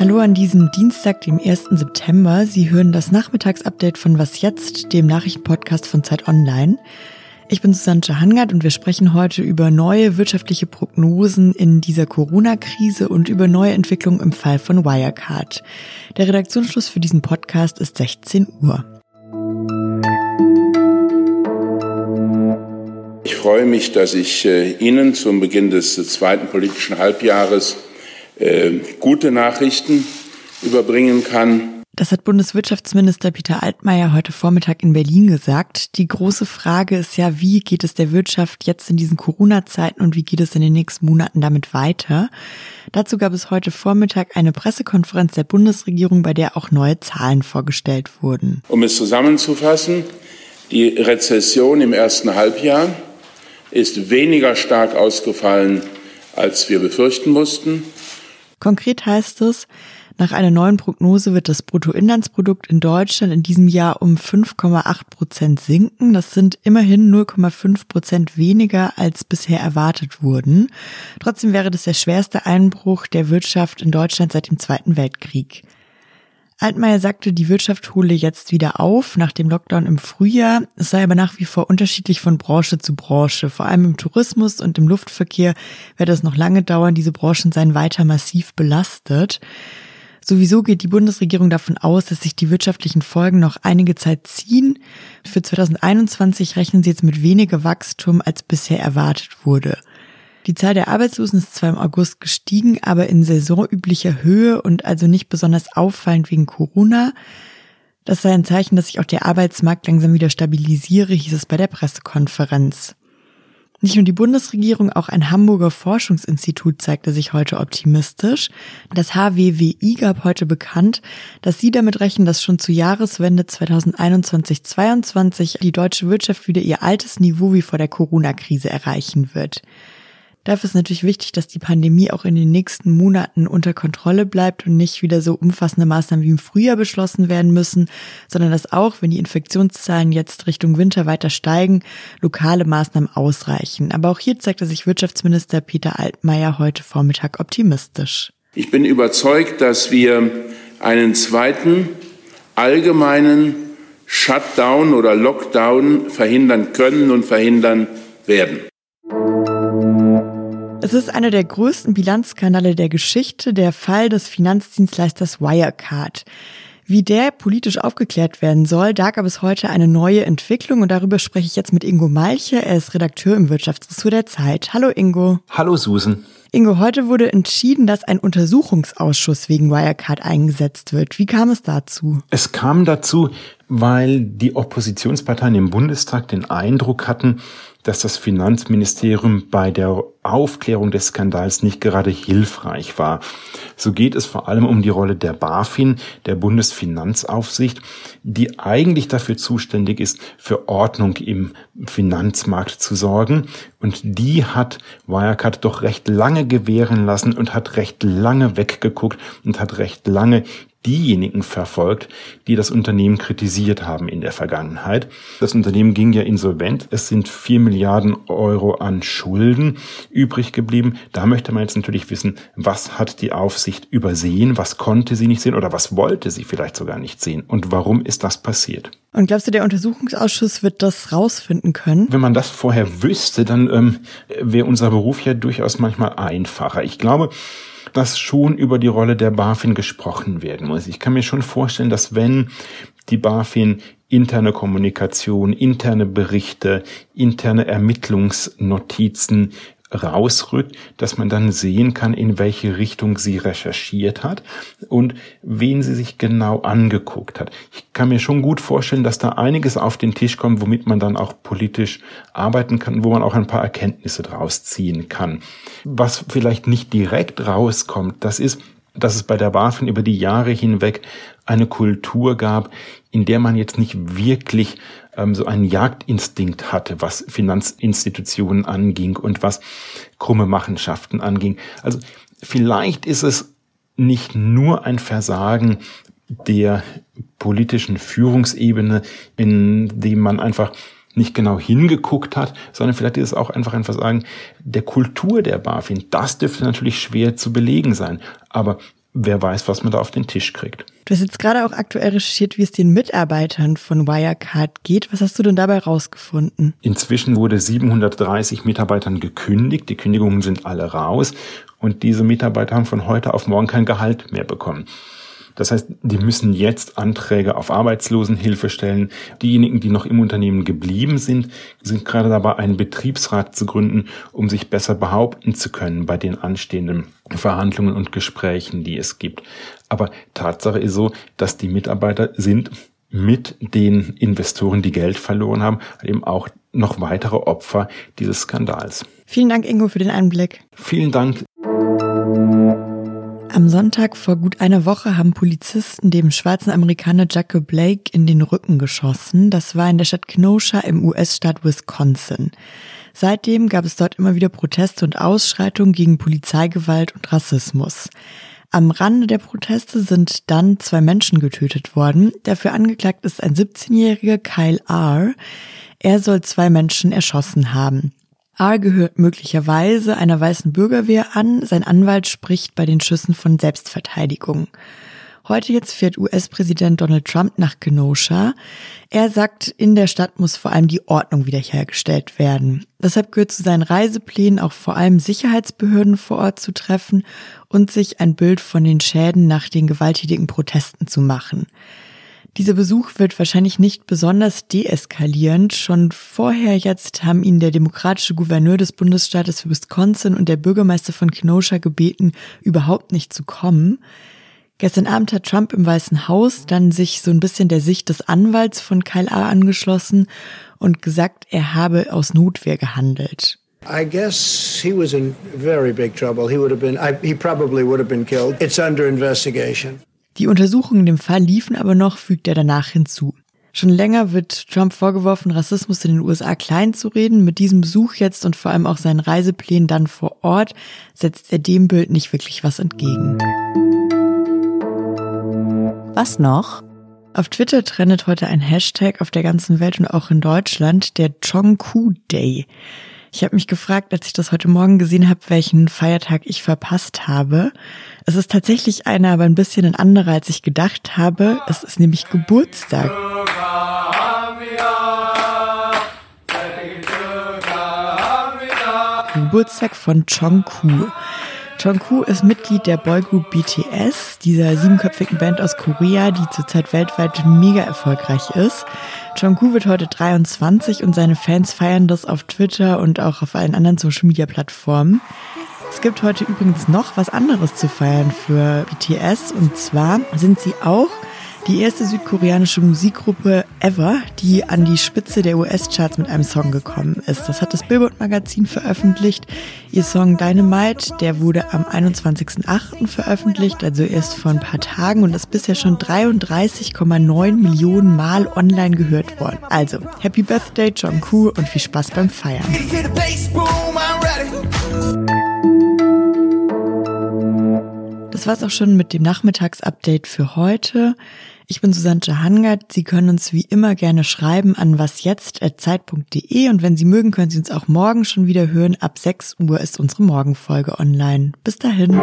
Hallo an diesem Dienstag, dem 1. September. Sie hören das Nachmittagsupdate von Was jetzt, dem Nachrichtenpodcast von Zeit Online. Ich bin Susanne Hangard und wir sprechen heute über neue wirtschaftliche Prognosen in dieser Corona-Krise und über neue Entwicklungen im Fall von Wirecard. Der Redaktionsschluss für diesen Podcast ist 16 Uhr. Freue mich, dass ich äh, Ihnen zum Beginn des zweiten politischen Halbjahres äh, gute Nachrichten überbringen kann. Das hat Bundeswirtschaftsminister Peter Altmaier heute Vormittag in Berlin gesagt. Die große Frage ist ja, wie geht es der Wirtschaft jetzt in diesen Corona-Zeiten und wie geht es in den nächsten Monaten damit weiter? Dazu gab es heute Vormittag eine Pressekonferenz der Bundesregierung, bei der auch neue Zahlen vorgestellt wurden. Um es zusammenzufassen, die Rezession im ersten Halbjahr ist weniger stark ausgefallen, als wir befürchten mussten. Konkret heißt es, nach einer neuen Prognose wird das Bruttoinlandsprodukt in Deutschland in diesem Jahr um 5,8 Prozent sinken. Das sind immerhin 0,5 Prozent weniger als bisher erwartet wurden. Trotzdem wäre das der schwerste Einbruch der Wirtschaft in Deutschland seit dem Zweiten Weltkrieg. Altmaier sagte, die Wirtschaft hole jetzt wieder auf nach dem Lockdown im Frühjahr. Es sei aber nach wie vor unterschiedlich von Branche zu Branche. Vor allem im Tourismus und im Luftverkehr werde es noch lange dauern. Diese Branchen seien weiter massiv belastet. Sowieso geht die Bundesregierung davon aus, dass sich die wirtschaftlichen Folgen noch einige Zeit ziehen. Für 2021 rechnen sie jetzt mit weniger Wachstum, als bisher erwartet wurde. Die Zahl der Arbeitslosen ist zwar im August gestiegen, aber in saisonüblicher Höhe und also nicht besonders auffallend wegen Corona. Das sei ein Zeichen, dass sich auch der Arbeitsmarkt langsam wieder stabilisiere, hieß es bei der Pressekonferenz. Nicht nur die Bundesregierung, auch ein Hamburger Forschungsinstitut zeigte sich heute optimistisch. Das HWWI gab heute bekannt, dass sie damit rechnen, dass schon zur Jahreswende 2021-22 die deutsche Wirtschaft wieder ihr altes Niveau wie vor der Corona-Krise erreichen wird. Dafür ist natürlich wichtig, dass die Pandemie auch in den nächsten Monaten unter Kontrolle bleibt und nicht wieder so umfassende Maßnahmen wie im Frühjahr beschlossen werden müssen, sondern dass auch, wenn die Infektionszahlen jetzt Richtung Winter weiter steigen, lokale Maßnahmen ausreichen. Aber auch hier zeigte sich Wirtschaftsminister Peter Altmaier heute Vormittag optimistisch. Ich bin überzeugt, dass wir einen zweiten allgemeinen Shutdown oder Lockdown verhindern können und verhindern werden. Es ist einer der größten Bilanzskandale der Geschichte, der Fall des Finanzdienstleisters Wirecard. Wie der politisch aufgeklärt werden soll, da gab es heute eine neue Entwicklung und darüber spreche ich jetzt mit Ingo Malche. Er ist Redakteur im Wirtschaftsressort der Zeit. Hallo Ingo. Hallo Susan. Ingo, heute wurde entschieden, dass ein Untersuchungsausschuss wegen Wirecard eingesetzt wird. Wie kam es dazu? Es kam dazu, weil die Oppositionsparteien im Bundestag den Eindruck hatten, dass das Finanzministerium bei der Aufklärung des Skandals nicht gerade hilfreich war. So geht es vor allem um die Rolle der BaFin, der Bundesfinanzaufsicht, die eigentlich dafür zuständig ist, für Ordnung im Finanzmarkt zu sorgen. Und die hat Wirecard doch recht lange gewähren lassen und hat recht lange weggeguckt und hat recht lange diejenigen verfolgt, die das Unternehmen kritisiert haben in der Vergangenheit. Das Unternehmen ging ja insolvent. Es sind vier Milliarden Euro an Schulden übrig geblieben. Da möchte man jetzt natürlich wissen, was hat die Aufsicht übersehen, was konnte sie nicht sehen oder was wollte sie vielleicht sogar nicht sehen und warum ist das passiert. Und glaubst du, der Untersuchungsausschuss wird das rausfinden können? Wenn man das vorher wüsste, dann ähm, wäre unser Beruf ja durchaus manchmal einfacher. Ich glaube, dass schon über die Rolle der BaFin gesprochen werden muss. Ich kann mir schon vorstellen, dass wenn die BaFin interne Kommunikation, interne Berichte, interne Ermittlungsnotizen rausrückt, dass man dann sehen kann, in welche Richtung sie recherchiert hat und wen sie sich genau angeguckt hat. Ich kann mir schon gut vorstellen, dass da einiges auf den Tisch kommt, womit man dann auch politisch arbeiten kann, wo man auch ein paar Erkenntnisse draus ziehen kann. Was vielleicht nicht direkt rauskommt, das ist, dass es bei der BaFin über die Jahre hinweg eine Kultur gab, in der man jetzt nicht wirklich ähm, so einen Jagdinstinkt hatte, was Finanzinstitutionen anging und was krumme Machenschaften anging. Also vielleicht ist es nicht nur ein Versagen der politischen Führungsebene, in dem man einfach nicht genau hingeguckt hat, sondern vielleicht ist es auch einfach ein Versagen der Kultur der BaFin. Das dürfte natürlich schwer zu belegen sein. Aber wer weiß, was man da auf den Tisch kriegt. Du hast jetzt gerade auch aktuell recherchiert, wie es den Mitarbeitern von Wirecard geht. Was hast du denn dabei rausgefunden? Inzwischen wurde 730 Mitarbeitern gekündigt. Die Kündigungen sind alle raus. Und diese Mitarbeiter haben von heute auf morgen kein Gehalt mehr bekommen. Das heißt, die müssen jetzt Anträge auf Arbeitslosenhilfe stellen. Diejenigen, die noch im Unternehmen geblieben sind, sind gerade dabei, einen Betriebsrat zu gründen, um sich besser behaupten zu können bei den anstehenden Verhandlungen und Gesprächen, die es gibt. Aber Tatsache ist so, dass die Mitarbeiter sind mit den Investoren, die Geld verloren haben, eben auch noch weitere Opfer dieses Skandals. Vielen Dank, Ingo, für den Einblick. Vielen Dank. Am Sonntag vor gut einer Woche haben Polizisten dem schwarzen Amerikaner Jacob Blake in den Rücken geschossen. Das war in der Stadt Kenosha im US-Staat Wisconsin. Seitdem gab es dort immer wieder Proteste und Ausschreitungen gegen Polizeigewalt und Rassismus. Am Rande der Proteste sind dann zwei Menschen getötet worden. Dafür angeklagt ist ein 17-jähriger Kyle R. Er soll zwei Menschen erschossen haben. R gehört möglicherweise einer weißen Bürgerwehr an. Sein Anwalt spricht bei den Schüssen von Selbstverteidigung. Heute jetzt fährt US-Präsident Donald Trump nach Kenosha. Er sagt, in der Stadt muss vor allem die Ordnung wiederhergestellt werden. Deshalb gehört zu seinen Reiseplänen auch vor allem Sicherheitsbehörden vor Ort zu treffen und sich ein Bild von den Schäden nach den gewalttätigen Protesten zu machen. Dieser Besuch wird wahrscheinlich nicht besonders deeskalierend. Schon vorher jetzt haben ihn der demokratische Gouverneur des Bundesstaates Wisconsin und der Bürgermeister von Kenosha gebeten, überhaupt nicht zu kommen. Gestern Abend hat Trump im Weißen Haus dann sich so ein bisschen der Sicht des Anwalts von Kyle A. angeschlossen und gesagt, er habe aus Notwehr gehandelt. I guess he was in very big trouble. He would have been, I, he probably would have been killed. It's under investigation. Die Untersuchungen in dem Fall liefen aber noch, fügt er danach hinzu. Schon länger wird Trump vorgeworfen, Rassismus in den USA klein zu reden. Mit diesem Besuch jetzt und vor allem auch seinen Reiseplänen dann vor Ort setzt er dem Bild nicht wirklich was entgegen. Was noch? Auf Twitter trendet heute ein Hashtag auf der ganzen Welt und auch in Deutschland, der Chongku Day. Ich habe mich gefragt, als ich das heute Morgen gesehen habe, welchen Feiertag ich verpasst habe. Es ist tatsächlich einer, aber ein bisschen ein anderer, als ich gedacht habe. Es ist nämlich Geburtstag. Geburtstag von Chongku. Jungkook ist Mitglied der Boygroup BTS, dieser siebenköpfigen Band aus Korea, die zurzeit weltweit mega erfolgreich ist. Jungkook wird heute 23 und seine Fans feiern das auf Twitter und auch auf allen anderen Social Media Plattformen. Es gibt heute übrigens noch was anderes zu feiern für BTS und zwar sind sie auch die erste südkoreanische Musikgruppe ever, die an die Spitze der US-Charts mit einem Song gekommen ist. Das hat das Billboard-Magazin veröffentlicht. Ihr Song Dynamite, der wurde am 21.08. veröffentlicht, also erst vor ein paar Tagen und ist bisher schon 33,9 Millionen Mal online gehört worden. Also, Happy Birthday, John Koo und viel Spaß beim Feiern. Das war's auch schon mit dem Nachmittagsupdate für heute. Ich bin Susanne Hangard. Sie können uns wie immer gerne schreiben an wasjetzt.zeit.de und wenn Sie mögen, können Sie uns auch morgen schon wieder hören. Ab 6 Uhr ist unsere Morgenfolge online. Bis dahin.